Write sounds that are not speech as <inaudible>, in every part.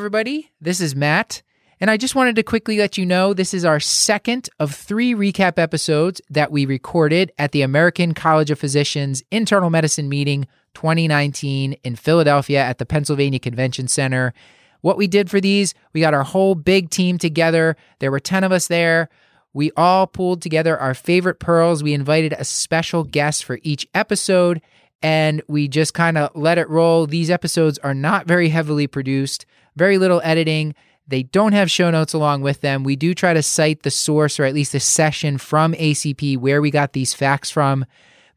everybody. This is Matt. And I just wanted to quickly let you know this is our second of three recap episodes that we recorded at the American College of Physicians Internal Medicine Meeting 2019 in Philadelphia at the Pennsylvania Convention Center. What we did for these, we got our whole big team together. There were 10 of us there. We all pulled together our favorite pearls. We invited a special guest for each episode and we just kind of let it roll. These episodes are not very heavily produced, very little editing. They don't have show notes along with them. We do try to cite the source or at least the session from ACP where we got these facts from.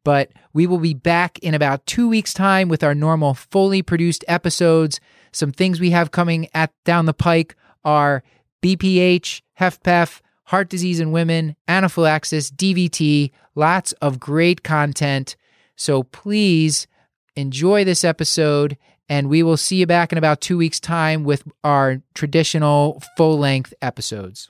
But we will be back in about two weeks' time with our normal fully produced episodes. Some things we have coming at down the pike are BPH, HFpEF, heart disease in women, anaphylaxis, DVT, lots of great content. So please enjoy this episode and we will see you back in about two weeks' time with our traditional full length episodes.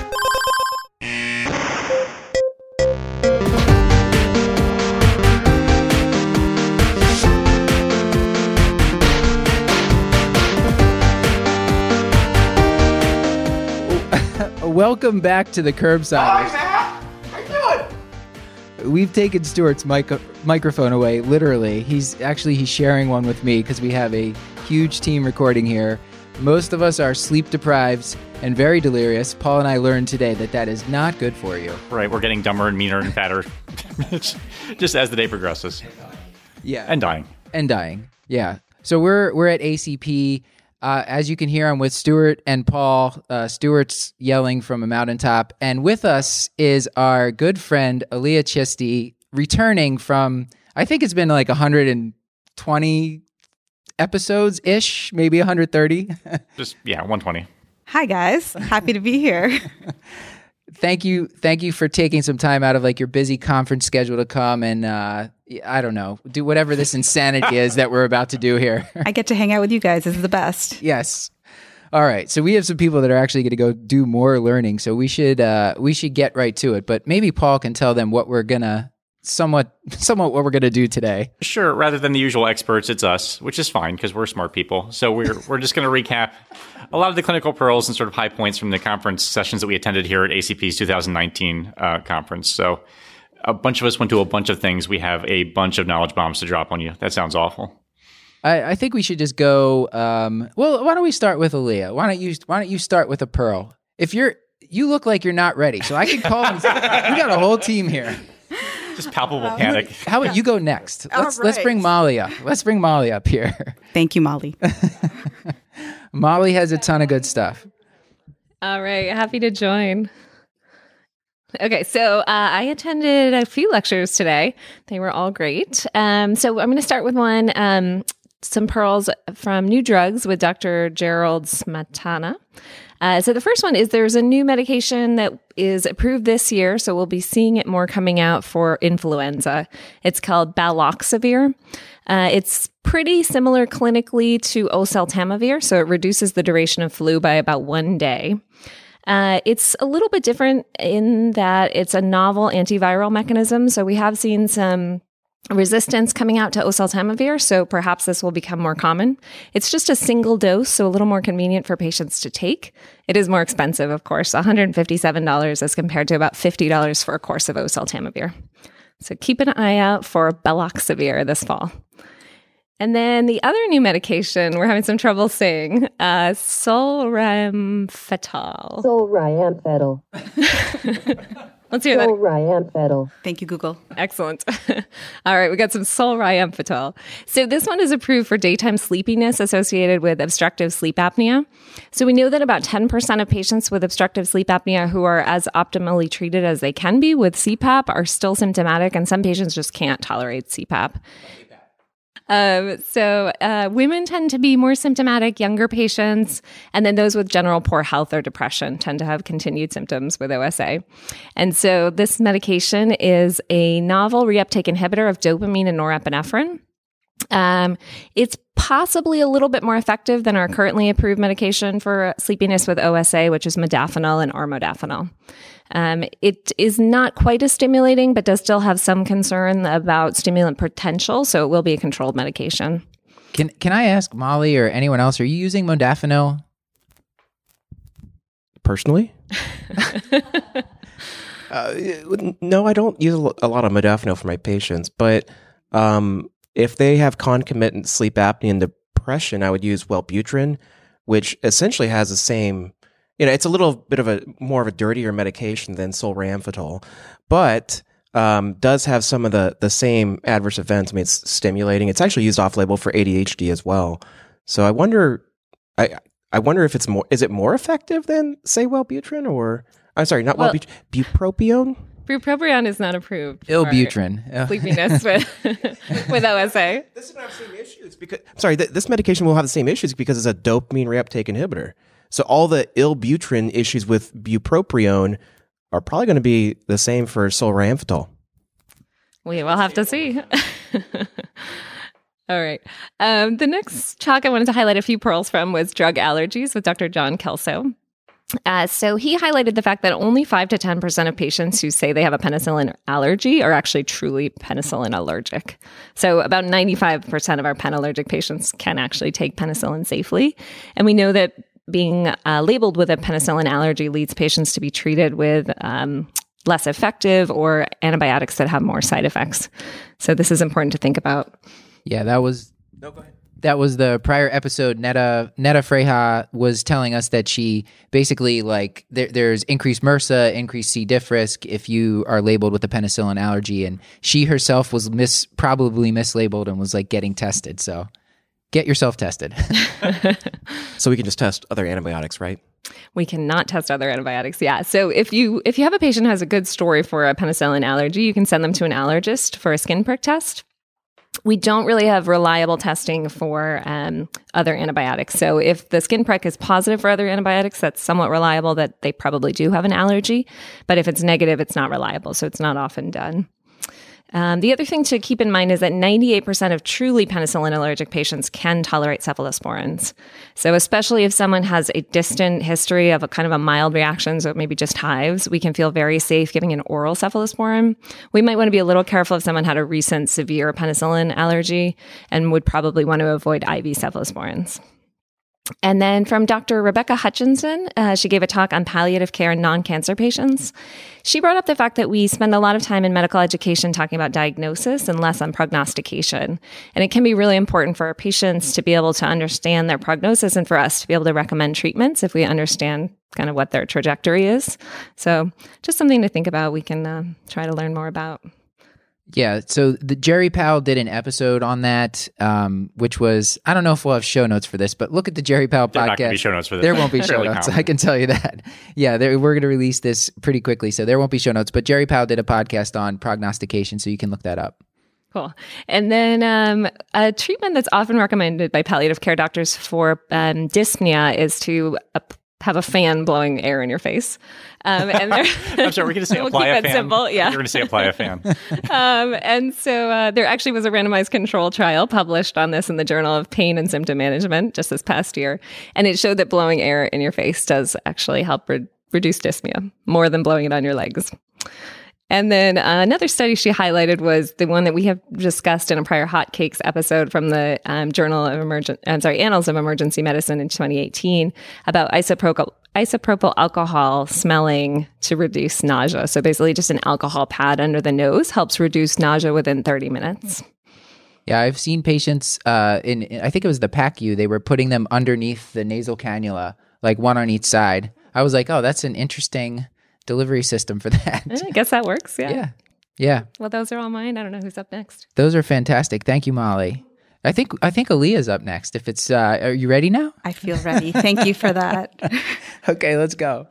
Welcome back to the Curbside. Hi, Matt. How you doing? We've taken Stuart's mic- microphone away, literally. He's actually he's sharing one with me because we have a huge team recording here. Most of us are sleep deprived and very delirious. Paul and I learned today that that is not good for you. Right, we're getting dumber and meaner and fatter <laughs> just as the day progresses. Yeah. And dying. and dying. Yeah. So we're we're at ACP. Uh, as you can hear, I'm with Stuart and Paul. Uh, Stuart's yelling from a mountaintop, and with us is our good friend Alia Chisty, returning from I think it's been like 120 episodes ish, maybe 130. <laughs> Just yeah, 120. Hi guys, happy to be here. <laughs> thank you, thank you for taking some time out of like your busy conference schedule to come and uh, I don't know, do whatever this insanity is that we're about to do here. <laughs> I get to hang out with you guys. This is the best. Yes. All right. So we have some people that are actually going to go do more learning. So we should uh, we should get right to it. But maybe Paul can tell them what we're gonna somewhat <laughs> somewhat what we're gonna do today. Sure, rather than the usual experts, it's us, which is fine because we're smart people. So we're <laughs> we're just going to recap a lot of the clinical pearls and sort of high points from the conference sessions that we attended here at ACP's 2019 uh, conference. So a bunch of us went to a bunch of things. We have a bunch of knowledge bombs to drop on you. That sounds awful. I, I think we should just go. Um, well, why don't we start with Alia? Why don't you Why don't you start with a pearl? If you're you look like you're not ready, so I can call. <laughs> we got a whole team here. Just palpable panic. <laughs> How about you go next? Let's let's bring Molly up. Let's bring Molly up here. <laughs> Thank you, Molly. <laughs> Molly has a ton of good stuff. All right, happy to join. Okay, so uh, I attended a few lectures today. They were all great. Um, so I'm going to start with one um, some pearls from new drugs with Dr. Gerald Smetana. Uh, so the first one is there's a new medication that is approved this year, so we'll be seeing it more coming out for influenza. It's called Baloxavir. Uh, it's pretty similar clinically to oseltamivir, so it reduces the duration of flu by about one day. Uh, it's a little bit different in that it's a novel antiviral mechanism. So we have seen some resistance coming out to oseltamivir, so perhaps this will become more common. It's just a single dose, so a little more convenient for patients to take. It is more expensive, of course, $157 as compared to about $50 for a course of oseltamivir. So keep an eye out for Baloxavir this fall. And then the other new medication we're having some trouble saying, uh. Solriamfetol. <laughs> Let's hear that. Solriamfetol. Thank you, Google. Excellent. <laughs> All right, we got some Sol solriamfetol. So this one is approved for daytime sleepiness associated with obstructive sleep apnea. So we know that about 10% of patients with obstructive sleep apnea who are as optimally treated as they can be with CPAP are still symptomatic, and some patients just can't tolerate CPAP. Um, so uh, women tend to be more symptomatic, younger patients, and then those with general poor health or depression tend to have continued symptoms with OSA. And so this medication is a novel reuptake inhibitor of dopamine and norepinephrine. Um, it's possibly a little bit more effective than our currently approved medication for sleepiness with OSA, which is modafinil and armodafinil. Um, it is not quite as stimulating, but does still have some concern about stimulant potential, so it will be a controlled medication. Can can I ask Molly or anyone else? Are you using modafinil? Personally, <laughs> uh, no, I don't use a lot of modafinil for my patients, but um, if they have concomitant sleep apnea and depression, I would use Wellbutrin, which essentially has the same. You know, it's a little bit of a more of a dirtier medication than solriamfetol, but um, does have some of the the same adverse events. I mean, it's stimulating. It's actually used off label for ADHD as well. So I wonder, I I wonder if it's more. Is it more effective than say Wellbutrin or I'm sorry, not Well- Wellbutrin, bupropion? Bupropion is not approved. for Ilbutrin. Sleepiness <laughs> with, with OSA. This is not the same issues because sorry, th- this medication will have the same issues because it's a dopamine reuptake inhibitor. So all the Ilbutrin issues with bupropion are probably going to be the same for solriamfetol. We will have to see. <laughs> All right. Um, the next talk I wanted to highlight a few pearls from was drug allergies with Dr. John Kelso. Uh, so he highlighted the fact that only 5 to 10% of patients who say they have a penicillin allergy are actually truly penicillin allergic. So about 95% of our pen allergic patients can actually take penicillin safely. And we know that being uh, labeled with a penicillin allergy leads patients to be treated with um, less effective or antibiotics that have more side effects. So this is important to think about. Yeah, that was that was the prior episode. Netta Netta Freja was telling us that she basically like there, there's increased MRSA, increased C. diff risk if you are labeled with a penicillin allergy, and she herself was mis probably mislabeled and was like getting tested. So get yourself tested. <laughs> So we can just test other antibiotics, right? We cannot test other antibiotics. Yeah. So if you if you have a patient who has a good story for a penicillin allergy, you can send them to an allergist for a skin prick test. We don't really have reliable testing for um, other antibiotics. So if the skin prick is positive for other antibiotics, that's somewhat reliable that they probably do have an allergy. But if it's negative, it's not reliable. So it's not often done. Um, the other thing to keep in mind is that 98% of truly penicillin allergic patients can tolerate cephalosporins. So, especially if someone has a distant history of a kind of a mild reaction, so maybe just hives, we can feel very safe giving an oral cephalosporin. We might want to be a little careful if someone had a recent severe penicillin allergy and would probably want to avoid IV cephalosporins. And then from Dr. Rebecca Hutchinson, uh, she gave a talk on palliative care in non cancer patients. She brought up the fact that we spend a lot of time in medical education talking about diagnosis and less on prognostication. And it can be really important for our patients to be able to understand their prognosis and for us to be able to recommend treatments if we understand kind of what their trajectory is. So, just something to think about. We can uh, try to learn more about. Yeah, so the GeriPal did an episode on that, um, which was I don't know if we'll have show notes for this, but look at the GeriPal There are podcast. not be show notes for this. There won't be <laughs> show notes. common. I can tell you that. Yeah, there, we're going to release this pretty quickly, so there won't be show notes. But GeriPal did a podcast on prognostication, so you can look that up. Cool. And then um, a treatment that's often recommended by palliative care doctors for um, dyspnea is to uh, have a fan blowing air in your face. Um, and <laughs> I'm sorry, we're going to say <laughs> We'll apply keep a fan. simple, yeah. You're going to say apply a fan. <laughs> um, and so uh, there actually was a randomized control trial published on this in the Journal of Pain and Symptom Management just this past year. And it showed that blowing air in your face does actually help re- reduce dyspnea more than blowing it on your legs. And then uh, another study she highlighted was the one that we have discussed in a prior Hotcakes episode from the um, Journal of Emergent, I'm sorry, Annals of Emergency Medicine in 2018 about isopropyl, isopropyl alcohol smelling to reduce nausea. So basically, just an alcohol pad under the nose helps reduce nausea within 30 minutes. Yeah, I've seen patients uh, in, I think it was the PACU, they were putting them underneath the nasal cannula, like one on each side. I was like, oh, that's an interesting delivery system for <laughs> that. I guess that works. Yeah. yeah. Yeah. Well, those are all mine. I don't know who's up next. Those are fantastic. Thank you, Molly. I think I think Alia's up next. If it's uh, are you ready now? I feel ready. Thank you for that. <laughs> Okay, let's go.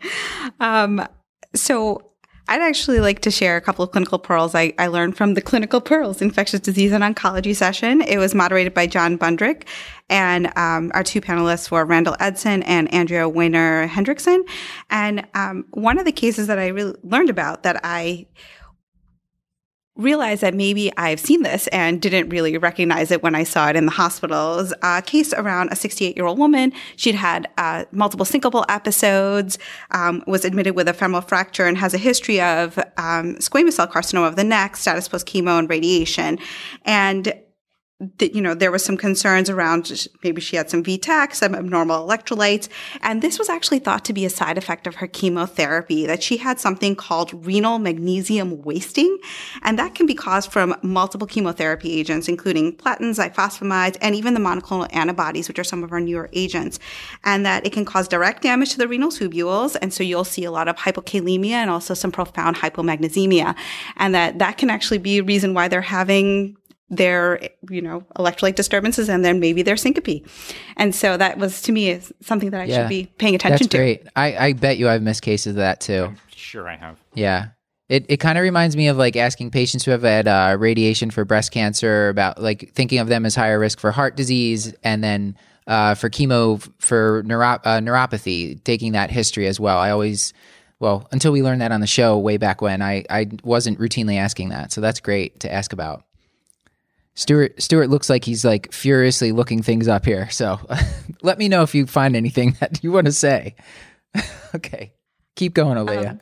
Um, so I'd actually like to share a couple of clinical pearls I, I learned from the Clinical Pearls Infectious Disease and Oncology session. It was moderated by John Bundrick, and um, our two panelists were Randall Edson and Andrea Wahner Hendrickson. And um, one of the cases that I really learned about that I realized that maybe I've seen this and didn't really recognize it when I saw it in the hospitals. A case around a 68 year old woman. She'd had uh, multiple syncopal episodes, um, was admitted with a femoral fracture, and has a history of um, squamous cell carcinoma of the neck, status post chemo and radiation. And that you know there was some concerns around maybe she had some VTAC, some abnormal electrolytes, and this was actually thought to be a side effect of her chemotherapy. That she had something called renal magnesium wasting, and that can be caused from multiple chemotherapy agents, including platins, ifosfamides, and even the monoclonal antibodies, which are some of our newer agents, and that it can cause direct damage to the renal tubules, and so you'll see a lot of hypokalemia and also some profound hypomagnesemia, and that that can actually be a reason why they're having their you know electrolyte disturbances and then maybe their syncope and so that was to me is something that i Yeah. should be paying attention That's to great. I, I bet you I've missed cases of that too. Sure, I have. Yeah. It, it kind of reminds me of like asking patients who have had uh, radiation for breast cancer about like thinking of them as higher risk for heart disease and then uh, for chemo for neuro- uh, neuropathy, taking that history as well. I always, well, until we learned that on the show way back when, I, I wasn't routinely asking that. So that's great to ask about. Stuart Stuart looks like he's like furiously looking things up here. So <laughs> let me know if you find anything <laughs> that you want to say. <laughs> okay. Keep going, Alia.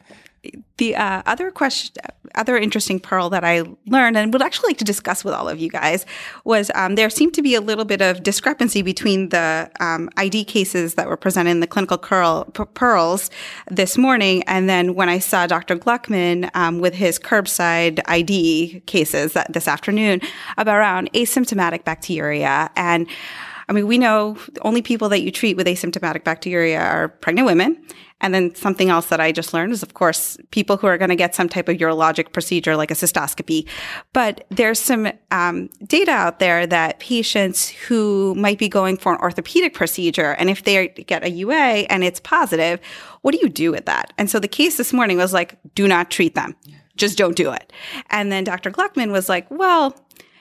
The uh, other question, other interesting pearl that I learned and would actually like to discuss with all of you guys was um, there seemed to be a little bit of discrepancy between the um, ID cases that were presented in the clinical curl, p- pearls this morning, and then when I saw Dr. Gluckman um, with his curbside ID cases that, this afternoon about around asymptomatic bacteria and. I mean, we know the only people that you treat with asymptomatic bacteria are pregnant women. And then something else that I just learned is, of course, people who are going to get some type of urologic procedure like a cystoscopy. But there's some um, data out there that patients who might be going for an orthopedic procedure, and if they get a UA and it's positive, what do you do with that? And so the case this morning was like, do not treat them. Just don't do it. And then Dr. Gluckman was like, well,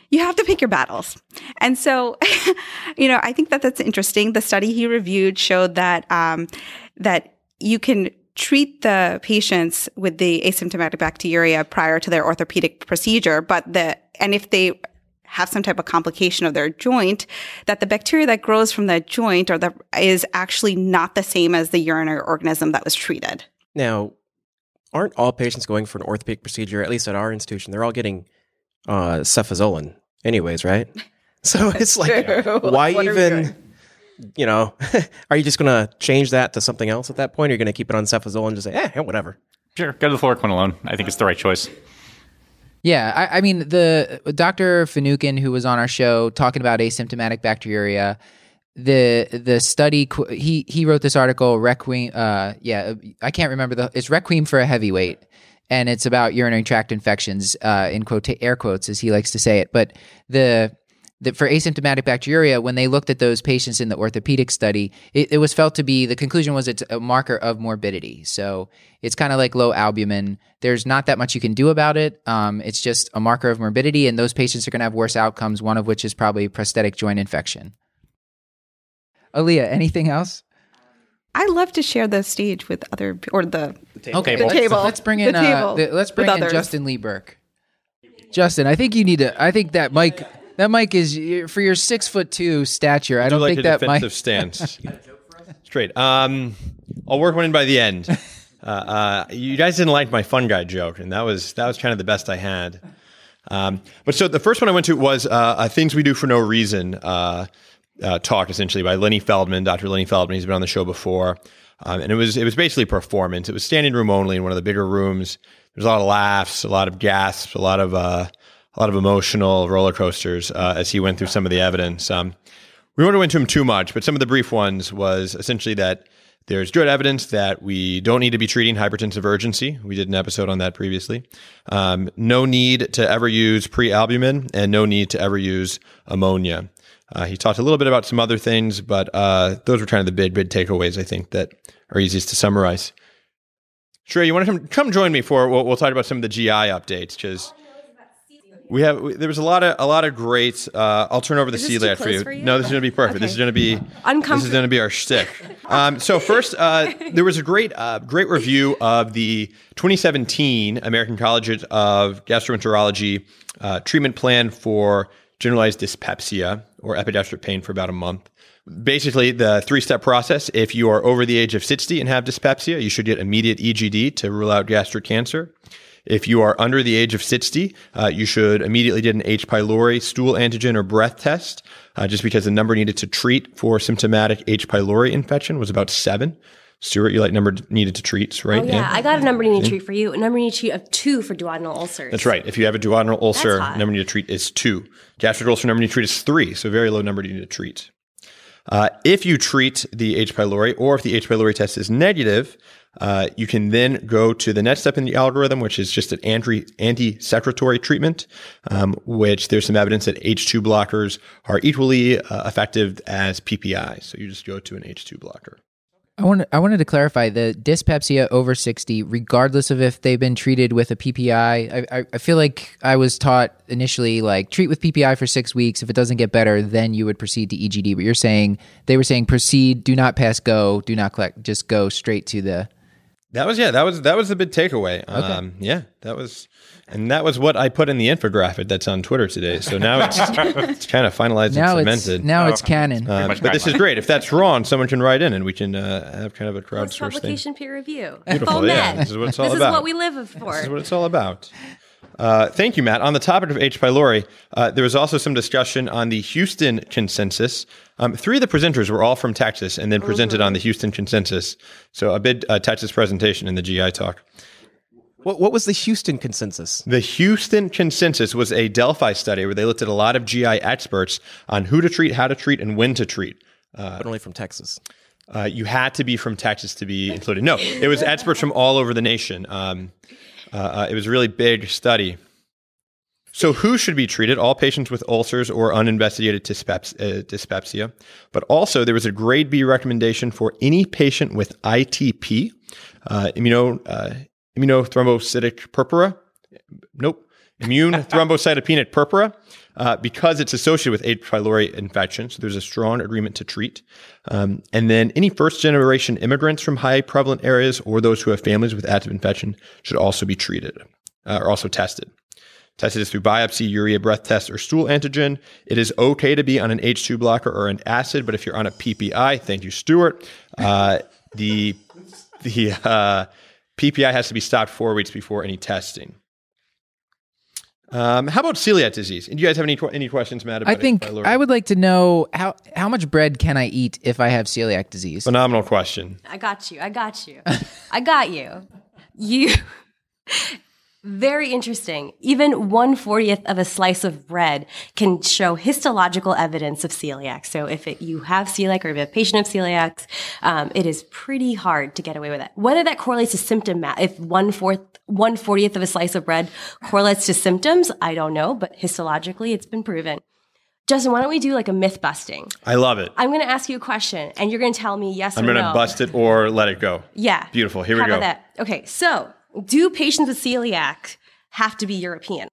you have to pick your battles. And so, <laughs> you know, I think that that's interesting. The study he reviewed showed that um, that you can treat the patients with the asymptomatic bacteria prior to their orthopedic procedure, but the and if they have some type of complication of their joint, that the bacteria that grows from that joint or the is actually not the same as the urinary organism that was treated. Now, aren't all patients going for an orthopedic procedure? At least at our institution, they're all getting uh, cefazolin, anyways, right? <laughs> So it's like, true. <laughs> why What even? You know, <laughs> are you just gonna change that to something else at that point? Or you're gonna keep it on cefazolin and just say, eh, whatever. Sure, go to the fluoroquinolone. I think it's the right choice. Yeah, I, I mean the Dr. Finucane who was on our show talking about asymptomatic bacteria. The the study he he wrote this article Requiem. Uh, yeah, I can't remember the. It's Requiem for a heavyweight, and it's about urinary tract infections. Uh, in quote air quotes as he likes to say it. But the that for asymptomatic bacteria, when they looked at those patients in the orthopedic study, it, it was felt to be the conclusion was it's a marker of morbidity. So it's kind of like low albumin. There's not that much you can do about it. Um, it's just a marker of morbidity, and those patients are going to have worse outcomes. One of which is probably prosthetic joint infection. Alia, anything else? I love to share the stage with other or the table. Okay, The let's, table. let's bring The in uh, table the- let's bring in others. Justin Lee Berk. Justin, I think you need to. I think that mic. That mic is for your six foot two stature. I don't like think a that defensive mic. stance. <laughs> Straight. Um, I'll work one in by the end. <laughs> Uh, uh, you guys didn't like my fun guy joke, and that was that was kind of the best I had. Um, but so the first one I went to was uh, uh, "Things We Do for No Reason" uh, talk, essentially by Lenny Feldman, Dr. Lenny Feldman. He's been on the show before, um, and it was it was basically performance. It was standing room only in one of the bigger rooms. There's a lot of laughs, a lot of gasps, a lot of uh, a lot of emotional roller coasters uh, as he went through some of the evidence. Um, we won't go into him too much, but some of the brief ones was essentially that there's good evidence that we don't need to be treating hypertensive urgency. We did an episode on that previously. Um, no need to ever use prealbumin and no need to ever use ammonia. Uh, he talked a little bit about some other things, but uh, those were kind of the big, big takeaways I think that are easiest to summarize. Sure, you want to come come join me for we'll, we'll talk about some of the GI updates because we have we- there was a lot of a lot of great. Uh, I'll turn over the too celiac for you. for you? No, this is going to be perfect. This is going to be this is going to be our shtick. <laughs> Um, so first, uh, there was a great uh, great review of the 2017 American College of Gastroenterology uh, treatment plan for generalized dyspepsia or epigastric pain for about a month. Basically, the three step process if you are over the age of 60 and have dyspepsia, you should get immediate EGD to rule out gastric cancer. If you are under the age of 60, uh, you should immediately get an H. pylori stool antigen or breath test, uh, just because the number needed to treat for symptomatic H. pylori infection was about seven. Stuart, you like number needed to treat, right? Oh, yeah, I got a number needed to treat for you. A number need to treat of two for duodenal ulcers. That's right. If you have a duodenal ulcer, number you need to treat is two. Gastric ulcer number you need to treat is three, so very low number you need to treat. Uh, if you treat the H. pylori or if the H. pylori test is negative, uh, you can then go to the next step in the algorithm, which is just an anti anti-secretory treatment, um, which there's some evidence that H2 blockers are equally uh, effective as PPI. So you just go to an H2 blocker. I wanted, I wanted to clarify the dyspepsia over 60, regardless of if they've been treated with a PPI. I, I, I feel like I was taught initially, like, treat with PPI for six weeks. If it doesn't get better, then you would proceed to EGD. But you're saying, they were saying proceed, do not pass go, do not collect, just go straight to the. That was yeah. That was that was the big takeaway. Um, yeah, that was, and that was what I put in the infographic that's on Twitter today. So now it's <laughs> it's kind of finalized Now and it's, cemented. now it's canon. Um, much but this is great. If that's wrong, someone can write in and we can uh, have kind of a What's crowdsourced thing. peer review? Beautiful, yeah. This is what it's all this about. is what we live for. This is what it's all about. Uh, thank you, Matt. On the topic of H. pylori, uh, there was also some discussion on the Houston consensus. Um, three of the presenters were all from Texas and then presented on the Houston consensus. So a big uh, Texas presentation in the GI talk. What, what was the Houston consensus? The Houston consensus was a Delphi study where they looked at a lot of GI experts on who to treat, how to treat, and when to treat. but only from Texas. Uh, you had to be from Texas to be <laughs> included. No, it was experts from all over the nation. Um, uh, uh, it was a really big study. So, who should be treated? All patients with ulcers or uninvestigated dyspeps- uh, dyspepsia. But also, there was a grade B recommendation for any patient with ITP, uh, immuno, uh, immunothrombocytic purpura. Nope. <laughs> Immune thrombocytopenic purpura, uh, because it's associated with H. pylori infection. So there's a strong agreement to treat. Um, and then any first generation immigrants from high prevalent areas or those who have families with active infection should also be treated uh, or also tested. Tested is through biopsy, urea breath test, or stool antigen. It is okay to be on an H2 blocker or an acid, but if you're on a PPI, thank you, Stuart. Uh, the the uh, PPI has to be stopped four weeks before any testing. Um, how about celiac disease? Do you guys have any any questions, Matt? About I think H. pylori? I would like to know how, how much bread can I eat if I have celiac disease? Phenomenal question. I got you. I got you. <laughs> I got you. You. Very interesting. Even one fortieth of a slice of bread can show histological evidence of celiac. So if it, you have celiac or if you have a patient of celiac, um, it is pretty hard to get away with it. Whether that correlates to symptom, if one fourth, one fortieth of a slice of bread correlates to symptoms, I don't know, but histologically it's been proven. Justin, why don't we do like a myth busting? I love it. I'm going to ask you a question and you're going to tell me yes I'm or going no. to bust it or let it go. Yeah. Beautiful. Here we How go. that? Okay, so do patients with celiac have to be European?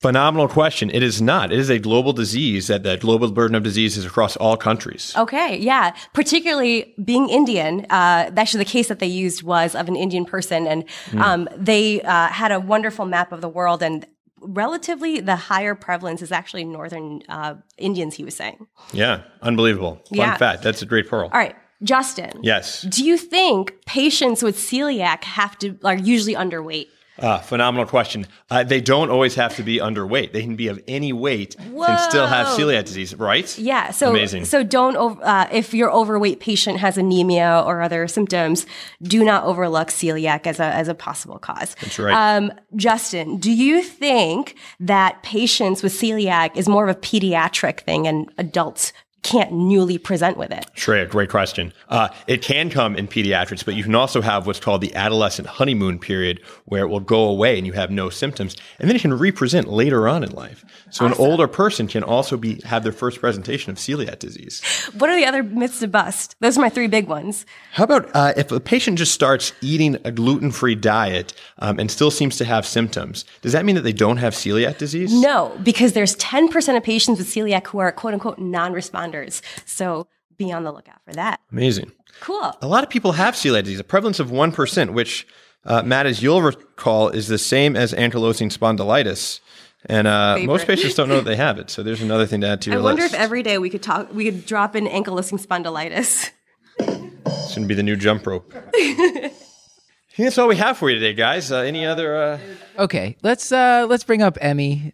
Phenomenal question. It is not. It is a global disease that the global burden of disease is across all countries. Okay, yeah. Particularly being Indian, uh, actually the case that they used was of an Indian person, and Hmm. um, they uh, had a wonderful map of the world, and relatively the higher prevalence is actually northern uh, Indians. He was saying. Yeah, unbelievable. Fun Yeah. fact. That's a great pearl. All right, Justin. Yes. Do you think patients with celiac have to are usually underweight? Uh, phenomenal question. Uh, they don't always have to be underweight. They can be of any weight and still have celiac disease, right? Yeah. So Amazing. So don't uh, if your overweight patient has anemia or other symptoms, do not overlook celiac as a as a possible cause. That's right. Um, Justin, do you think that patients with celiac is more of a pediatric thing and adults can't newly present with it? Sure, great question. Uh, it can come in pediatrics, but you can also have what's called the adolescent honeymoon period where it will go away and you have no symptoms. And then it can represent later on in life. So an older person can also be have their first presentation of celiac disease. What are the other myths to bust? Those are my three big ones. How about uh, if a patient just starts eating a gluten free diet um, and still seems to have symptoms? Does that mean that they don't have celiac disease? No, because there's 10% of patients with celiac who are quote unquote non responders. So be on the lookout for that. Amazing. Cool. A lot of people have celiac disease, a prevalence of 1%, which, uh, Matt, as you'll recall, is the same as ankylosing spondylitis. And uh, most patients don't know that they have it. So there's another thing to add to it. I wonder list. if every day we could talk, we could drop in ankylosing spondylitis. It's going to be the new jump rope. <laughs> I think that's all we have for you today, guys. Uh, any other? Uh... Okay, let's uh let's bring up Emi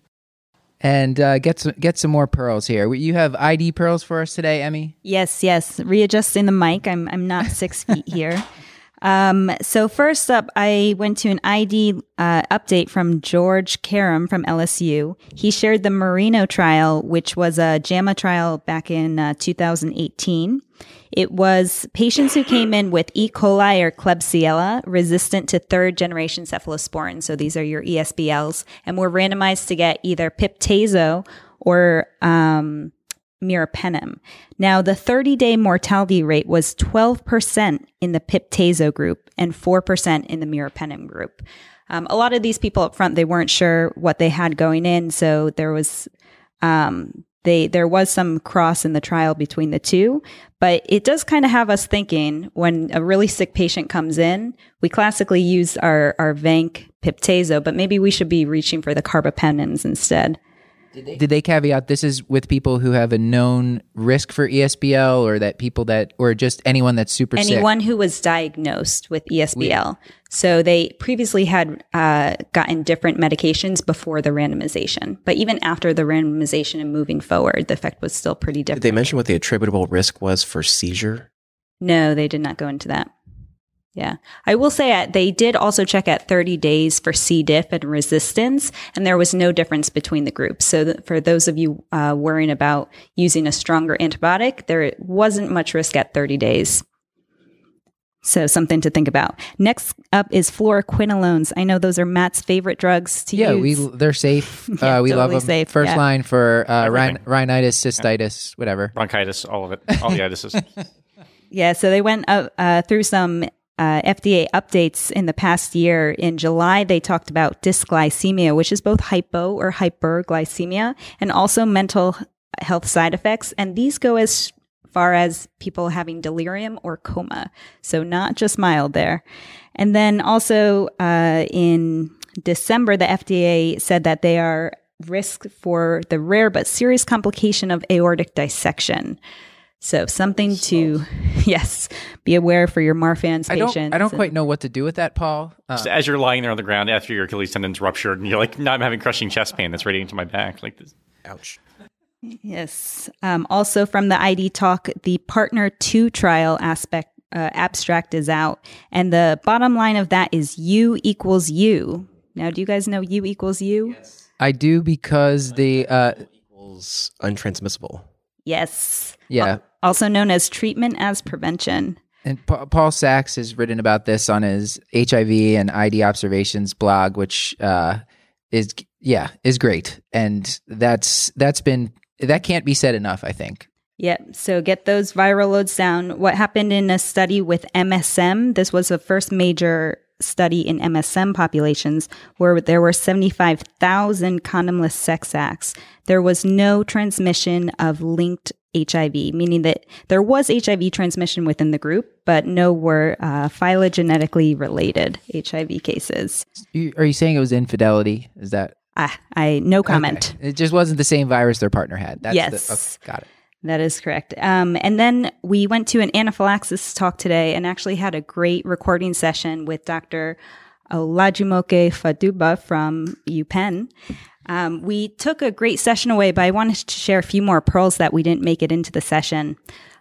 and uh, get some get some more pearls here. You have ID pearls for us today, Emi. Yes, yes. Readjusting the mic. I'm I'm not six feet here. <laughs> Um, so first up, I went to an ID uh, update from George Karam from LSU. He shared the MERINO trial, which was a JAMA trial back in uh, 2018. It was patients who came in with E. coli or Klebsiella resistant to third generation cephalosporin. So these are your ESBLs and were randomized to get either Piptazo or, um, meropenem. Now, the 30 day mortality rate was 12% in the Piptazo group and 4% in the meropenem group. Um, a lot of these people up front, they weren't sure what they had going in. So there was, um, they, there was some cross in the trial between the two, but it does kind of have us thinking when a really sick patient comes in, we classically use our, our Vanc Piptazo, but maybe we should be reaching for the carbapenems instead. Did they caveat this is with people who have a known risk for ESBL, or that people that, or just anyone that's super sick? anyone who was diagnosed with ESBL. So they previously had uh, gotten different medications before the randomization, but even after the randomization and moving forward, the effect was still pretty Did they mention what the attributable risk was for seizure? no, they did not go into that. Yeah. I will say uh, they did also check at 30 days for C. diff and resistance, and there was no difference between the groups. So th- for those of you uh, worrying about using a stronger antibiotic, there wasn't much risk at 30 days. So something to think about. Next up is fluoroquinolones. I know those are Matt's favorite drugs to use. yeah, we they're safe. <laughs> Yeah, uh, we love totally them. safe, First yeah. line for uh, rhin- rhinitis, cystitis, whatever. Bronchitis, all of it, all the itises. <laughs> Yeah, so they went uh, uh, through some uh, FDA updates in the past year. In July, they talked about dysglycemia, which is both hypo or hyperglycemia, and also mental health side effects. And these go as far as people having delirium or coma. So not just mild there. And then also uh, in December, the FDA said that they are risk for the rare but serious complication of aortic dissection. So something to, <laughs> yes, be aware for your Marfan's I don't. I don't and- quite know what to do with that, Paul. Uh, Just as you're lying there on the ground after your Achilles tendon's ruptured, and you're like, "No, I'm having crushing chest pain that's radiating to my back." Like this. Ouch. Yes. Um, also from the ID talk, the partner two trial aspect uh, abstract is out, and the bottom line of that is U equals U. Now, do you guys know U equals U? I do because the uh, Equals untransmissible. Yes. yeah. Also known as treatment as prevention. And Pa- Paul Sax has written about this on his HIV and ID observations blog, which uh, is yeah is great, and that's that's been that can't be said enough. I think. Yep. So get those viral loads down. What happened in a study with MSM? This was the first major study in MSM populations where there were 75,000 condomless sex acts. There was no transmission of linked HIV, meaning that there was HIV transmission within the group, but no were uh, phylogenetically related HIV cases. Are you saying it was infidelity? Is that Ah, I no comment. Okay. It just wasn't the same virus their partner had. That's Yes. The, okay, got it. That is correct. Um, and then we went to an anaphylaxis talk today and actually had a great recording session with Dr. Olajumoke Fadugba from UPenn. Um, we took a great session away, but I wanted to share a few more pearls that we didn't make it into the session.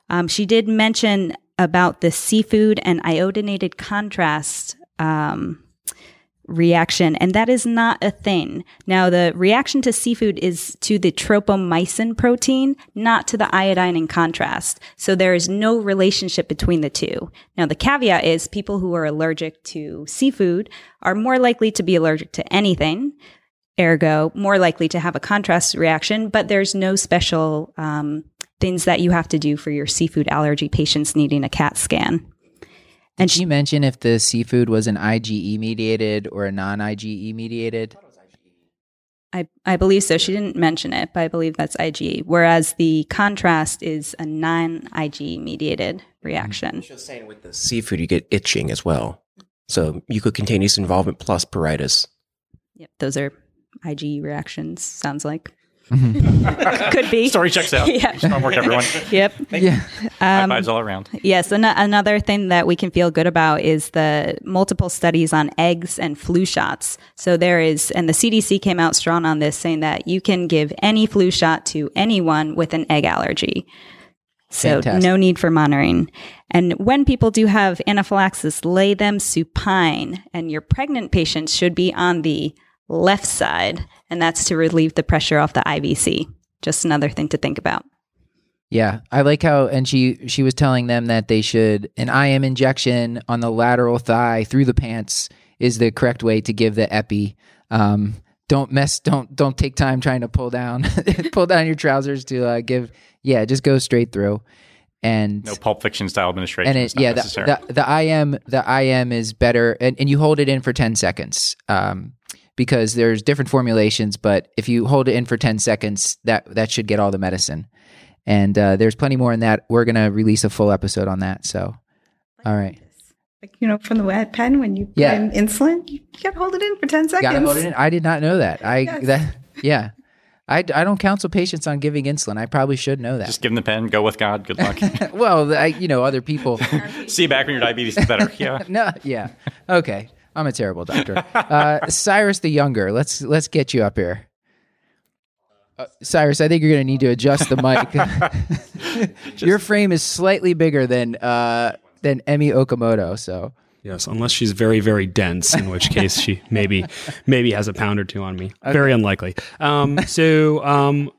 Um, she did mention about the seafood and iodinated contrast um, reaction, and that is not a thing. Now, the reaction to seafood is to the tropomyosin protein, not to the iodine in contrast. So there is no relationship between the two. Now, the caveat is people who are allergic to seafood are more likely to be allergic to anything, ergo, more likely to have a contrast reaction, but there's no special um, things that you have to do for your seafood allergy patients needing a CAT scan. And she mentioned if the seafood was an IgE mediated or a non IgE mediated. I, I believe so. She didn't mention it, but I believe that's IgE. Whereas the contrast is a non IgE mediated reaction. Just saying with the seafood, you get itching as well. So mucocutaneous involvement plus pruritus. Yep, those are IgE reactions, sounds like. Mm-hmm. <laughs> Could be. Story checks out. Yeah. Strong work, everyone. <laughs> Yep. Yeah. High Um, fives all around. Yes, an- another thing that we can feel good about is the multiple studies on eggs and flu shots. So there is, and the CDC came out strong on this, saying that you can give any flu shot to anyone with an egg allergy. So Fantastic. no need for monitoring. And when people do have anaphylaxis, lay them supine, and your pregnant patients should be on the left side, and that's to relieve the pressure off the IVC. Just another thing to think about. Yeah, I like how, and she she was telling them that they should an IM injection on the lateral thigh through the pants is the correct way to give the epi. Um, don't mess, don't don't take time trying to pull down <laughs> pull down your trousers to uh, give. Yeah, just go straight through, and No Pulp Fiction style administration. and It's it not yeah the, necessary. the the IM the IM is better, and, and you hold it in for ten seconds. Um, because there's different formulations, but if you hold it in for ten seconds, that that should get all the medicine and uh, there's plenty more in that. We're gonna release a full episode on that. So, all right, Like, you know, from the wet pen, when you put Yeah. in insulin, you, you got to hold it in for 10 seconds. gotta hold it in. I did not know that. I Yes. that yeah, I, I don't counsel patients on giving insulin. I probably should know that. Just give them the pen. Go with God. Good luck. <laughs> well, I you know other people. See you back when your diabetes is better. Yeah. <laughs> no, yeah, okay. I'm a terrible doctor. Uh, <laughs> Cyrus the younger. Let's let's get you up here. Uh, Cyrus, I think you're going to need to adjust the mic. <laughs> <laughs> Your frame is slightly bigger than uh, than Emi Okamoto. So Yes, unless she's very, very dense, in which case she maybe maybe has a pound or two on me. Very unlikely. Um, so um,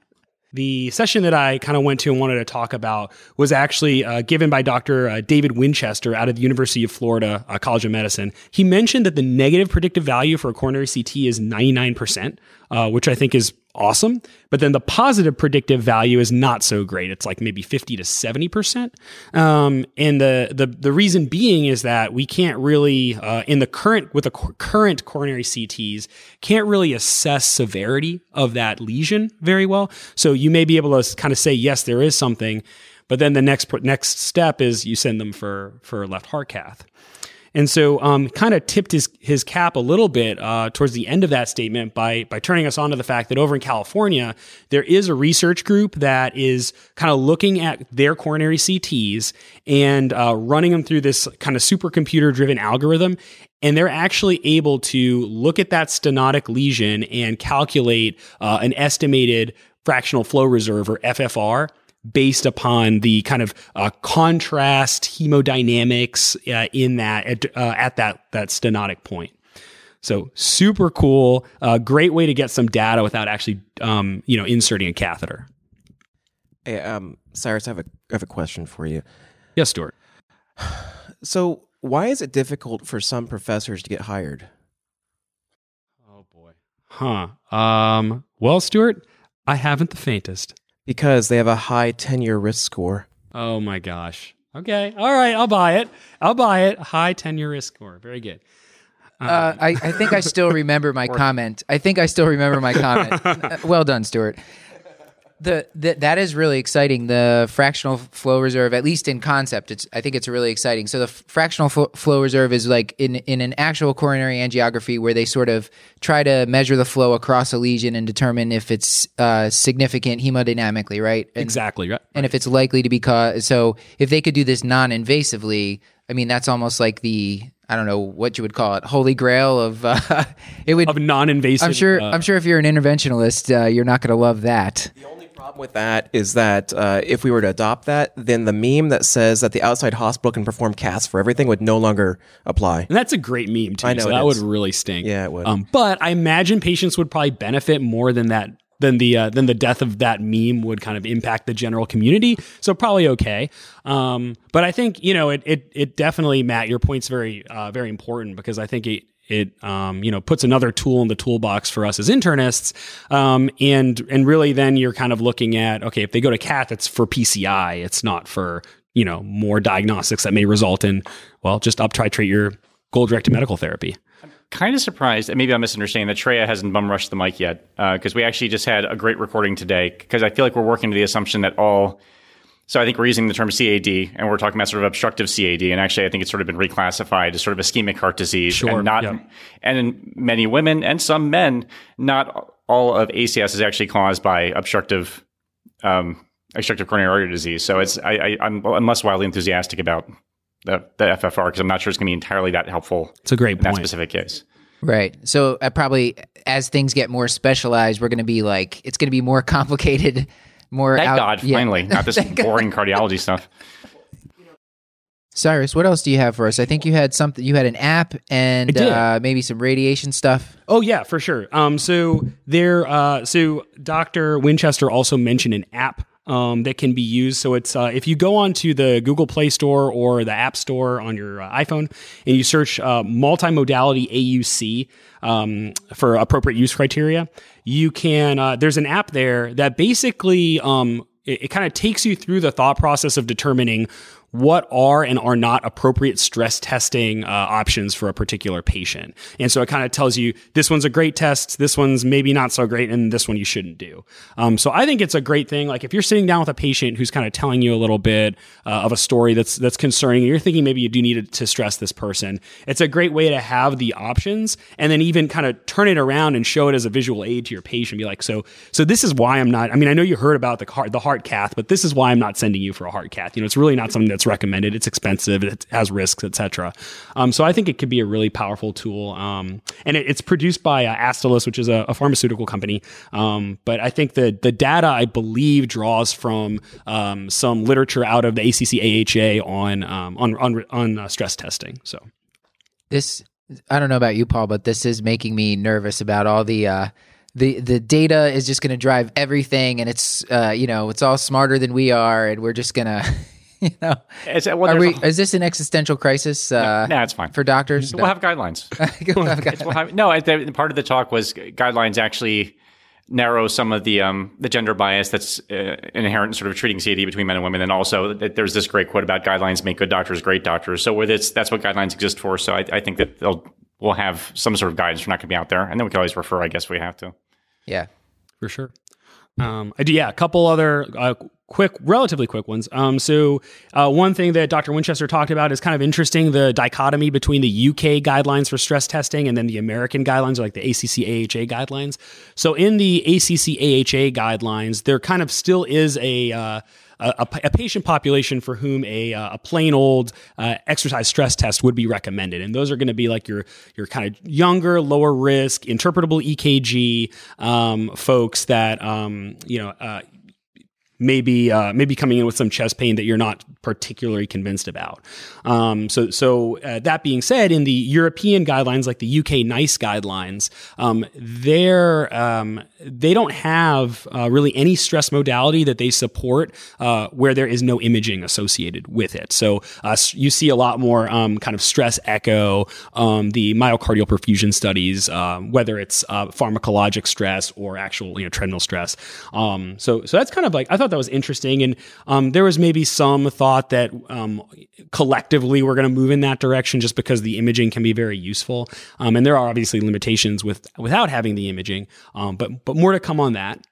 the session that I kind of went to and wanted to talk about was actually uh, given by Dr. Uh, David Winchester out of the University of Florida uh, College of Medicine. He mentioned that the negative predictive value for a coronary CT is 99%, uh, which I think is awesome. But then the positive predictive value is not so great. It's like maybe 50 to 70%. Um, and the, the, the reason being is that we can't really, uh, in the current, with the cu- current coronary CTs, can't really assess severity of that lesion very well. So you may be able to kind of say, yes, there is something. But then the next, next step is you send them for, for left heart cath. And so, um, kind of tipped his his cap a little bit uh, towards the end of that statement by by turning us on to the fact that over in California there is a research group that is kind of looking at their coronary CTs and uh, running them through this kind of supercomputer driven algorithm, and they're actually able to look at that stenotic lesion and calculate uh, an estimated fractional flow reserve or FFR based upon the kind of uh, contrast hemodynamics uh, in that at, uh, at that that stenotic point. So super cool, uh, great way to get some data without actually um, you know inserting a catheter. Hey, um, Cyrus, I have a I have a question for you. Yes, Stuart. So, why is it difficult for some professors to get hired? Oh boy. Huh. Um, well, Stuart, I haven't the faintest. Because they have a high tenure risk score. Oh my gosh. Okay. All right. I'll buy it. I'll buy it. High tenure risk score. Very good. Uh, I, I think I still remember my <laughs> comment. I think I still remember my comment. <laughs> Well done, Stuart. The, the that is really exciting. The fractional flow reserve, at least in concept, it's I think it's really exciting. So the f- fractional fl- flow reserve is like in in an actual coronary angiography where they sort of try to measure the flow across a lesion and determine if it's uh, significant hemodynamically, right? And, exactly right. and if it's likely to be caused. So if they could do this non-invasively, I mean that's almost like the I don't know what you would call it, holy grail of uh, <laughs> it would of non-invasive. I'm sure. uh, I'm sure if you're an interventionalist, uh, you're not going to love that. Problem with that is that uh, if we were to adopt that, then the meme that says that the outside hospital can perform caths for everything would no longer apply. And that's a great meme too. I know so that would really stink. Yeah, it would. Um, but I imagine patients would probably benefit more than that than the uh, than the death of that meme would kind of impact the general community. So probably okay. Um, but I think you know it it it definitely Matt, your point's very uh, very important because I think it it um, you know puts another tool in the toolbox for us as internists um, and and really then you're kind of looking at okay if they go to cath it's for pci it's not for you know more diagnostics that may result in well just up titrate your goal directed medical therapy kind of surprised, and maybe I'm misunderstanding that Shreya hasn't bum rushed the mic yet, because we actually just had a great recording today. Because I feel like we're working to the assumption that all. So I think we're using the term CAD, and we're talking about sort of obstructive CAD, and actually I think it's sort of been reclassified as sort of ischemic heart disease, Sure, and not, yeah. and in many women and some men, not all of ACS is actually caused by obstructive, um, obstructive coronary artery disease. So it's I, I I'm, I'm less wildly enthusiastic about the the FFR because I'm not sure it's going to be entirely that helpful. It's a great in that specific case. Right. So uh, probably as things get more specialized, we're going to be like it's going to be more <laughs> complicated. More Thank out- God, yeah. finally, not <laughs> this boring cardiology stuff. Cyrus, what else do you have for us? I think you had something. You had an app and uh, maybe some radiation stuff. Oh yeah, for sure. Um, so there, uh, so Dr. Winchester also mentioned an app um, that can be used. So it's uh, if you go onto the Google Play Store or the App Store on your uh, iPhone and you search uh, multimodality AUC um, for appropriate use criteria, you can. Uh, there's an app there that basically um, it, it kind of takes you through the thought process of determining what are and are not appropriate stress testing uh, options for a particular patient. And so it kind of tells you this one's a great test, this one's maybe not so great, and this one you shouldn't do. Um, so I think it's a great thing. Like if you're sitting down with a patient who's kind of telling you a little bit uh, of a story that's that's concerning, and you're thinking maybe you do need to stress this person, it's a great way to have the options, and then even kind of turn it around and show it as a visual aid to your patient. Be like, so so this is why I'm not. I mean, I know you heard about the heart the heart cath, but this is why I'm not sending you for a heart cath. You know, it's really not something that's recommended. It's expensive. It has risks, etc. Um, so I think it could be a really powerful tool. Um, and it, it's produced by uh, Astellas, which is a, a pharmaceutical company. Um, but I think the the data I believe draws from um, some literature out of the ACC AHA on um, on on, on uh, stress testing. So This I don't know about you, Paul, but this is making me nervous about all the. Uh, the, the data is just going to drive everything, and it's uh, you know it's all smarter than we are, and we're just gonna <laughs> <laughs> you know. It's, well, Are we, a- is this an existential crisis? Uh, no, it's fine for doctors. We'll have guidelines. <laughs> We'll have It's- we'll have- no, the- part of the talk was guidelines actually narrow some of the um, the gender bias that's uh, inherent in sort of treating CAD between men and women, and also that there's this great quote about guidelines make good doctors great doctors. So with it's that's what guidelines exist for. So I, I think that they'll we'll have some sort of guidance. We're not going to be out there, and then we can always refer, I guess, we have to. Yeah. for sure. Um, I do, yeah, a couple other uh, quick, relatively quick ones. Um, so, uh, one thing that Dr. Winchester talked about is kind of interesting the dichotomy between the UK guidelines for stress testing and then the American guidelines, or like the ACC AHA guidelines. So, in the ACC AHA guidelines, there kind of still is a uh, a, a- patient population for whom a, uh, a plain old uh, exercise stress test would be recommended, and those are going to be like your your kind of younger, lower risk, interpretable EKG um, folks that um, you know. Uh, maybe uh, maybe coming in with some chest pain that you're not particularly convinced about. Um, so so uh, that being said, in the European guidelines, like the UK NICE guidelines, um, they're um, they don't have uh, really any stress modality that they support uh, where there is no imaging associated with it. So uh, you see a lot more um, kind of stress echo, um, the myocardial perfusion studies, um, whether it's uh, pharmacologic stress or actual you know treadmill stress. Um, so so that's kind of like I thought that was interesting, and um, there was maybe some thought that um, collectively we're going to move in that direction just because the imaging can be very useful, um, and there are obviously limitations with without having the imaging, um, but but more to come on that.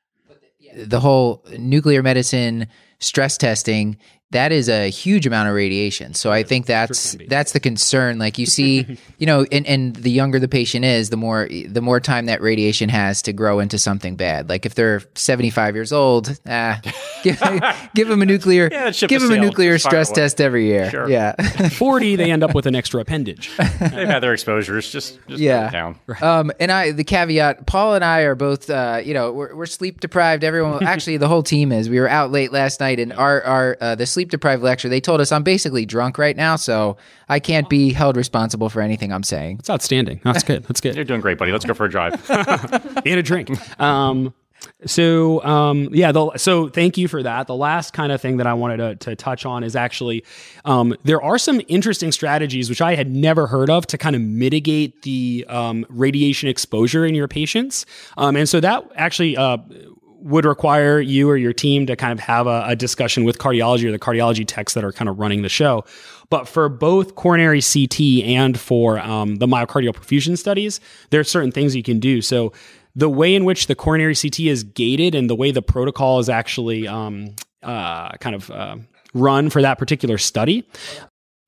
the whole nuclear medicine stress testing, that is a huge amount of radiation. So I think that's that's the concern. Like you see, <laughs> you know, and, and the younger the patient is, the more the more time that radiation has to grow into something bad. Like if they're seventy five years old, ah, <laughs> give, give them a nuclear <laughs> Yeah, give them a nuclear stress away. test every year. Sure. Yeah. 40, they end up with an extra appendage. They've had their exposures. Just, just Yeah. yeah. down. Um, and I, the caveat, Paul and I are both, uh, you know, we're, we're sleep deprived. Everyone, actually, the whole team is. We were out late last night, and our, our, uh, the sleep deprived lecture. They told us I'm basically drunk right now, so I can't be held responsible for anything I'm saying. It's outstanding. That's good. That's good. You're doing great, buddy. Let's go for a drive. <laughs> and a drink. Um, so um, yeah, the, so thank you for that. The last kind of thing that I wanted to, to touch on is actually um, there are some interesting strategies which I had never heard of to kind of mitigate the um, radiation exposure in your patients, um, and so that actually. Uh, would require you or your team to kind of have a, a discussion with cardiology or the cardiology techs that are kind of running the show. But for both coronary CT and for um, the myocardial perfusion studies, there are certain things you can do. So the way in which the coronary CT is gated and the way the protocol is actually um, uh, kind of uh, run for that particular study.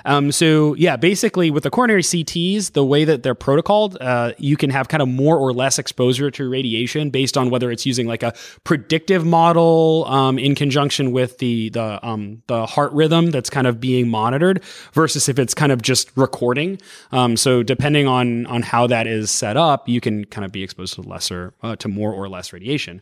Um, so yeah, basically with the coronary CTs, the way that they're protocoled, uh, you can have kind of more or less exposure to radiation based on whether it's using like a predictive model um, in conjunction with the the um, the heart rhythm that's kind of being monitored versus if it's kind of just recording. Um, so depending on on how that is set up, you can kind of be exposed to lesser uh, to more or less radiation.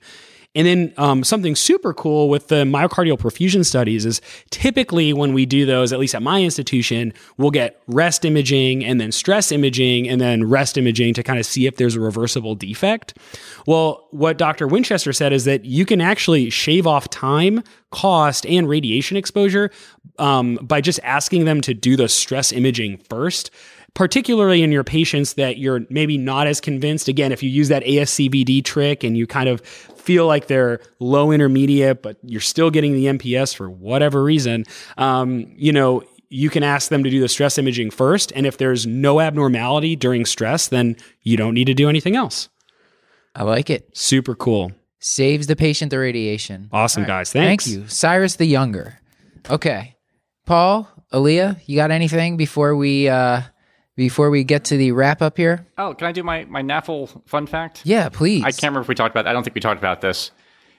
And then um, something super cool with the myocardial perfusion studies is typically when we do those, at least at my institution, we'll get rest imaging and then stress imaging and then rest imaging to kind of see if there's a reversible defect. Well, what Dr. Winchester said is that you can actually shave off time, cost, and radiation exposure um, by just asking them to do the stress imaging first particularly in your patients that you're maybe not as convinced. Again, if you use that ASCVD trick and you kind of feel like they're low intermediate, but you're still getting the MPS for whatever reason, um, you know, you can ask them to do the stress imaging first. And if there's no abnormality during stress, then you don't need to do anything else. I like it. Super cool. Saves the patient the radiation. Awesome, All right. guys. Thanks. Thank you. Cyrus the Younger. Okay. Paul, Alia, you got anything before we uh before we get to the wrap up here? Oh, can I do my, my NAFL fun fact? Yeah, please. I can't remember if we talked about I don't think we talked about this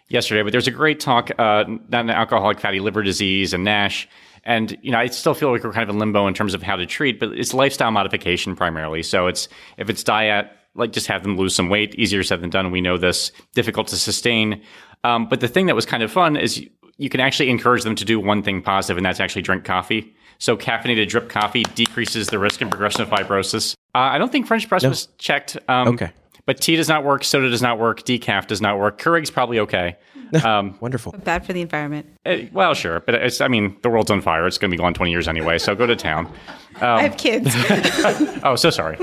yesterday, but there's a great talk uh, on alcoholic fatty liver disease and NASH. And, you know, I still feel like we're kind of in limbo in terms of how to treat, but it's lifestyle modification primarily. So it's, if it's diet, like just have them lose some weight, easier said than done. We know this, difficult to sustain. Um, but the thing that was kind of fun is you, you can actually encourage them to do one thing positive, and that's actually drink coffee. So caffeinated drip coffee decreases the risk and progression of fibrosis. Uh, I don't think French press was checked. Um, Okay. But tea does not work, soda does not work, decaf does not work. Keurig's probably okay. <laughs> Um, Wonderful. Bad for the environment. eh, well, sure, but it's. I mean, the world's on fire. It's going to be gone twenty years anyway. So go to town. <laughs> I have kids. <laughs> Oh, so sorry.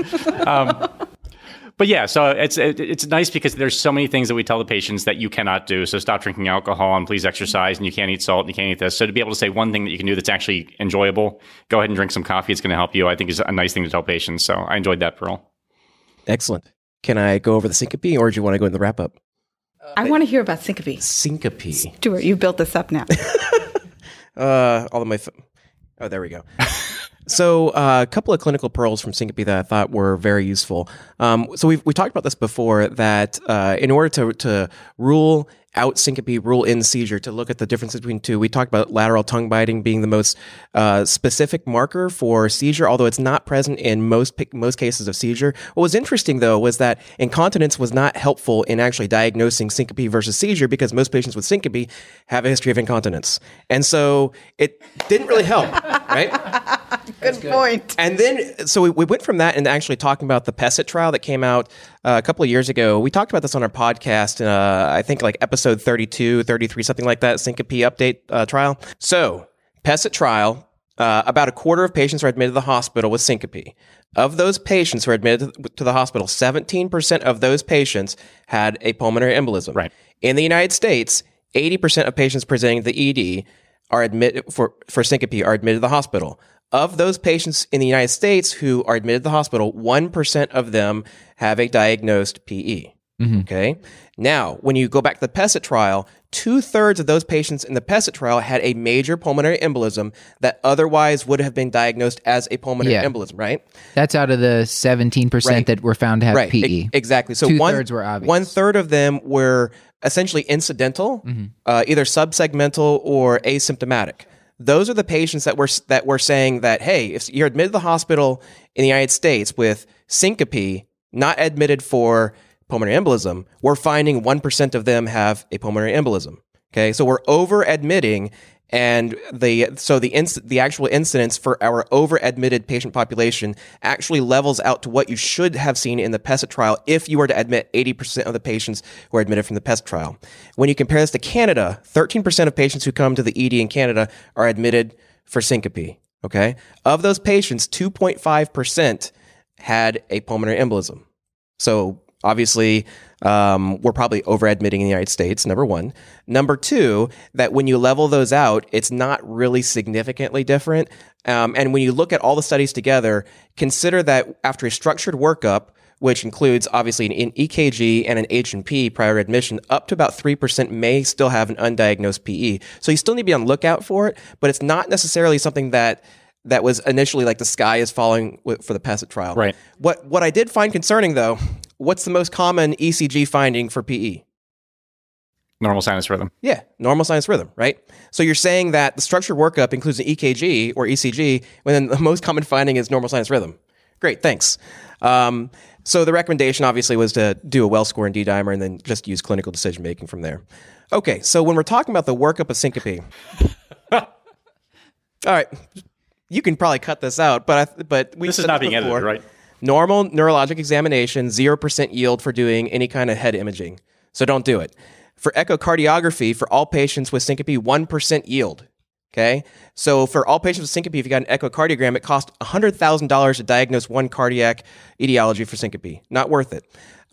Um, but yeah, so it's it, it's nice because there's so many things that we tell the patients that you cannot do. So stop drinking alcohol and please exercise, and you can't eat salt and you can't eat this. So to be able to say one thing that you can do that's actually enjoyable, go ahead and drink some coffee. It's going to help you. I think is a nice thing to tell patients. So I enjoyed that, Pearl. Excellent. Can I go over the syncope or do you want to go in the wrap up? I want to hear about syncope. Syncope. Stuart, you built this up now. <laughs> Uh, all of my. Th- oh, there we go. So, uh, a couple of clinical pearls from syncope that I thought were very useful. Um, so, we've we talked about this before that uh, in order to to rule out syncope, rule in seizure, to look at the differences between two, we talked about lateral tongue biting being the most uh, specific marker for seizure, although it's not present in most most cases of seizure. What was interesting though was that incontinence was not helpful in actually diagnosing syncope versus seizure because most patients with syncope have a history of incontinence, and so it didn't really help, right? <laughs> Good point. And then, so we, we went from that and actually talking about the PESIT trial that came out uh, a couple of years ago. We talked about this on our podcast, uh, I think like episode 32, 33, something like that, syncope update uh, trial. So, PESIT trial, uh, about a quarter of patients are admitted to the hospital with syncope. Of those patients who are admitted to- to the hospital, 17% of those patients had a pulmonary embolism. Right. In the United States, 80% of patients presenting to the ED are admitted for, for syncope are admitted to the hospital. Of those patients in the United States who are admitted to the hospital, 1% of them have a diagnosed PE. Okay. Now, when you go back to the PESIT trial, two thirds of those patients in the PESIT trial had a major pulmonary embolism that otherwise would have been diagnosed as a pulmonary Yeah. embolism, right? That's out of the 17% Right. that were found to have right. PE. e- exactly. So Two one, thirds were obvious. One third of them were essentially incidental, Mm-hmm. uh, either subsegmental or asymptomatic. Those are the patients that were that were saying that hey, if you're admitted to the hospital in the United States with syncope, not admitted for pulmonary embolism, we're finding one percent of them have a pulmonary embolism. Okay, so we're over admitting, and the so the inc- the actual incidence for our over admitted patient population actually levels out to what you should have seen in the PESIT trial if you were to admit 80% of the patients who are admitted from the PESIT trial. When you compare this to Canada, 13% of patients who come to the ED in Canada are admitted for syncope. Okay, of those patients, 2.5% had a pulmonary embolism. So obviously, um, we're probably over admitting in the United States, number one. Number two, that when you level those out, it's not really significantly different. Um, and when you look at all the studies together, consider that after a structured workup, which includes obviously an, EKG and an H&P prior admission, up to about 3% may still have an undiagnosed PE. So you still need to be on lookout for it, but it's not necessarily something that that was initially like the sky is falling for the PESIT trial. Right. What what I did find concerning though, what's the most common ECG finding for PE? Normal sinus rhythm. Yeah, normal sinus rhythm, right? So you're saying that the structured workup includes an EKG or ECG, when then the <laughs> most common finding is normal sinus rhythm. Great, thanks. Um, so the recommendation obviously was to do a well score in D dimer and then just use clinical decision making from there. Okay, so when we're talking about the workup of syncope, <laughs> all right, you can probably cut this out, but I, but we This is not being before. edited, right? Normal neurologic examination, 0% yield for doing any kind of head imaging. So don't do it. For echocardiography, for all patients with syncope, 1% yield. Okay. So for all patients with syncope, if you got an echocardiogram, it costs $100,000 to diagnose one cardiac etiology for syncope. Not worth it.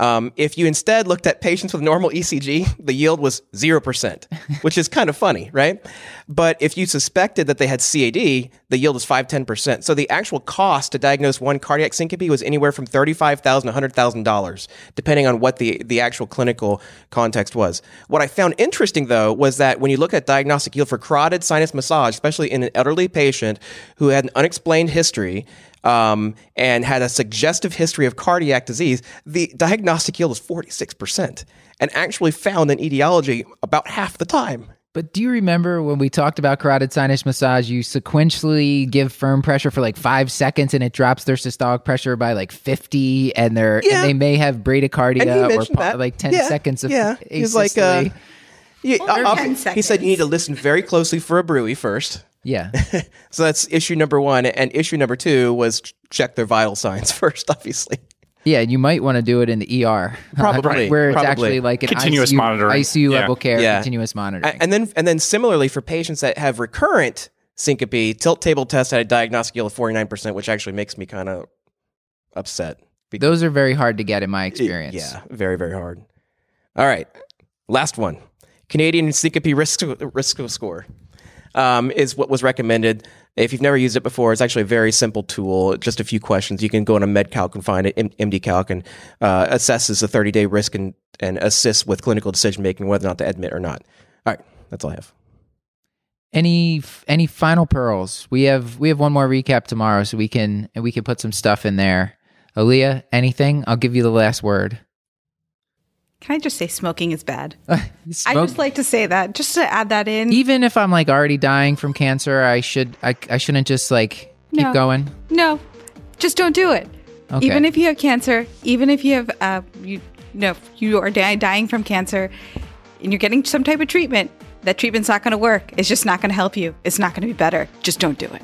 Um, if you instead looked at patients with normal ECG, the yield was 0%, <laughs> which is kind of funny, right? But if you suspected that they had CAD, the yield was 5 10%. So the actual cost to diagnose one cardiac syncope was anywhere from 35,000 to $100,000, depending on what the, the actual clinical context was. What I found interesting, though, was that when you look at diagnostic yield for carotid sinus massage, especially in an elderly patient who had an unexplained history, um, and had a suggestive history of cardiac disease, the diagnostic yield was 46% and actually found an etiology about half the time. But do you remember when we talked about carotid sinus massage? You sequentially give firm pressure for like five seconds, and it drops their systolic pressure by like fifty, and they're Yeah. and they may have bradycardia And or po- like ten Yeah, seconds of yeah. He's like, uh, asystole. Yeah, Or uh, 10 he said you need to listen very closely for a bruit first. Yeah. <laughs> So that's issue number one. And issue number two was check their vital signs <laughs> first, obviously. Yeah, you might want to do it in the ER, <laughs> Probably, where it's probably. actually like an Continuous ICU, monitoring. ICU Yeah. level care, Yeah. continuous monitoring. And then, and then similarly for patients that have recurrent syncope, tilt table test had a diagnostic yield of 49%, which actually makes me kind of upset. Because- Those are very hard to get in my experience. Yeah, very, very hard. All right. Last one Canadian syncope risk, risk score um, is what was recommended. If you've never used it before, it's actually a very simple tool. Just a few questions. You can go on a MedCalc and find it, MDCalc, and uh, assesses the 30 day risk and, and assists with clinical decision making whether or not to admit or not. All right. That's all I have. Any any final pearls? We have we have one more recap tomorrow, so we can and we can put some stuff in there. Alia, anything? I'll give you the last word. Can I just say smoking is bad? <laughs> I Smoke- just like to say that, just to add that in. even if I'm like already dying from cancer, I should I, I shouldn't just like keep No. going. No, just don't do it. Okay. Even if you have cancer, even if you have, uh, you no, you are di- dying from cancer, and you're getting some type of treatment, that treatment's not going to work. It's just not going to help you. It's not going to be better. Just don't do it.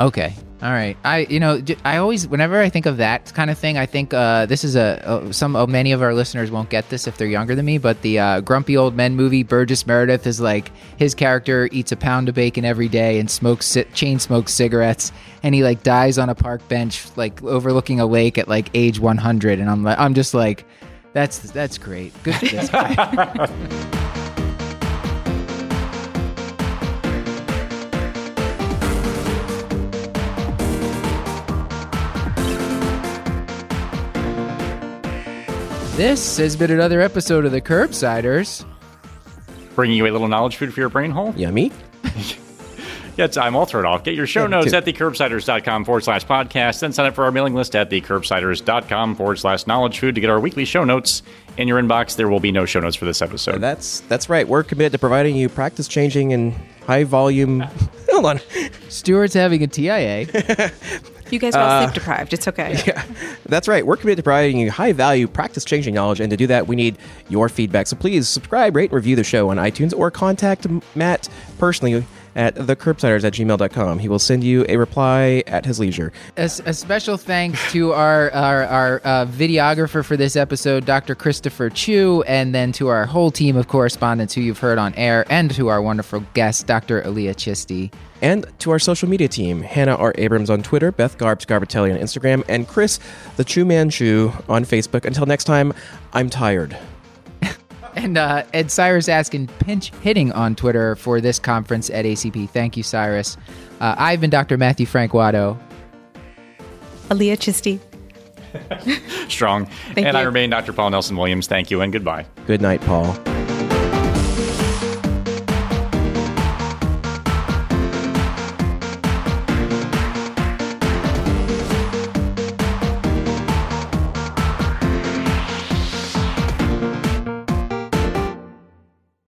Okay. All right. I you know I always whenever I think of that kind of thing, I think uh, this is a some uh, many of our listeners won't get this if they're younger than me, but the uh, Grumpy Old Men movie Burgess Meredith is like his character eats a pound of bacon every day and smokes chain smokes cigarettes, and he like dies on a park bench like overlooking a lake at like age 100, and I'm like I'm just like that's that's great. Good for this guy. <laughs> This has been another episode of the Curbsiders. Bringing you a little knowledge food for your brain hole. Yummy. Yes, I'm all thrown off. Get your show Yeah, notes too. at thecurbsiders.com forward slash podcast. Then sign up for our mailing list at thecurbsiders.com forward slash knowledge food to get our weekly show notes in your inbox. There will be no show notes for this episode. That's that's right. We're committed to providing you practice changing and high volume. <laughs> Hold on. Stuart's having a TIA. <laughs> You guys are all Uh, sleep deprived. It's okay. <laughs> Yeah, that's right. We're committed to providing you high value practice changing knowledge, and to do that, we need your feedback. So please subscribe, rate, and review the show on iTunes or contact Matt personally at thecurbsiders at gmail.com. He will send you a reply at his leisure. A, s- a special thanks to our our, our uh, videographer for this episode, Dr. Christopher Chiu, and then to our whole team of correspondents who you've heard on air, and to our wonderful guest, Dr. Alia Chisty. And to our social media team, Hannah R. Abrams on Twitter, Beth Garbs Garbitelli on Instagram, and Chris, the Chu Man Chu, on Facebook. Until next time, I'm tired. And uh, Ed Cyrus Askin pinch hitting on Twitter for this conference at ACP. Thank you, Cyrus. Uh, I've been Dr. Matthew Frank Watto. Alia Chisty. <laughs> Strong. Thank and I remain Dr. Paul Nelson Williams. Thank you and goodbye. Good night, Paul.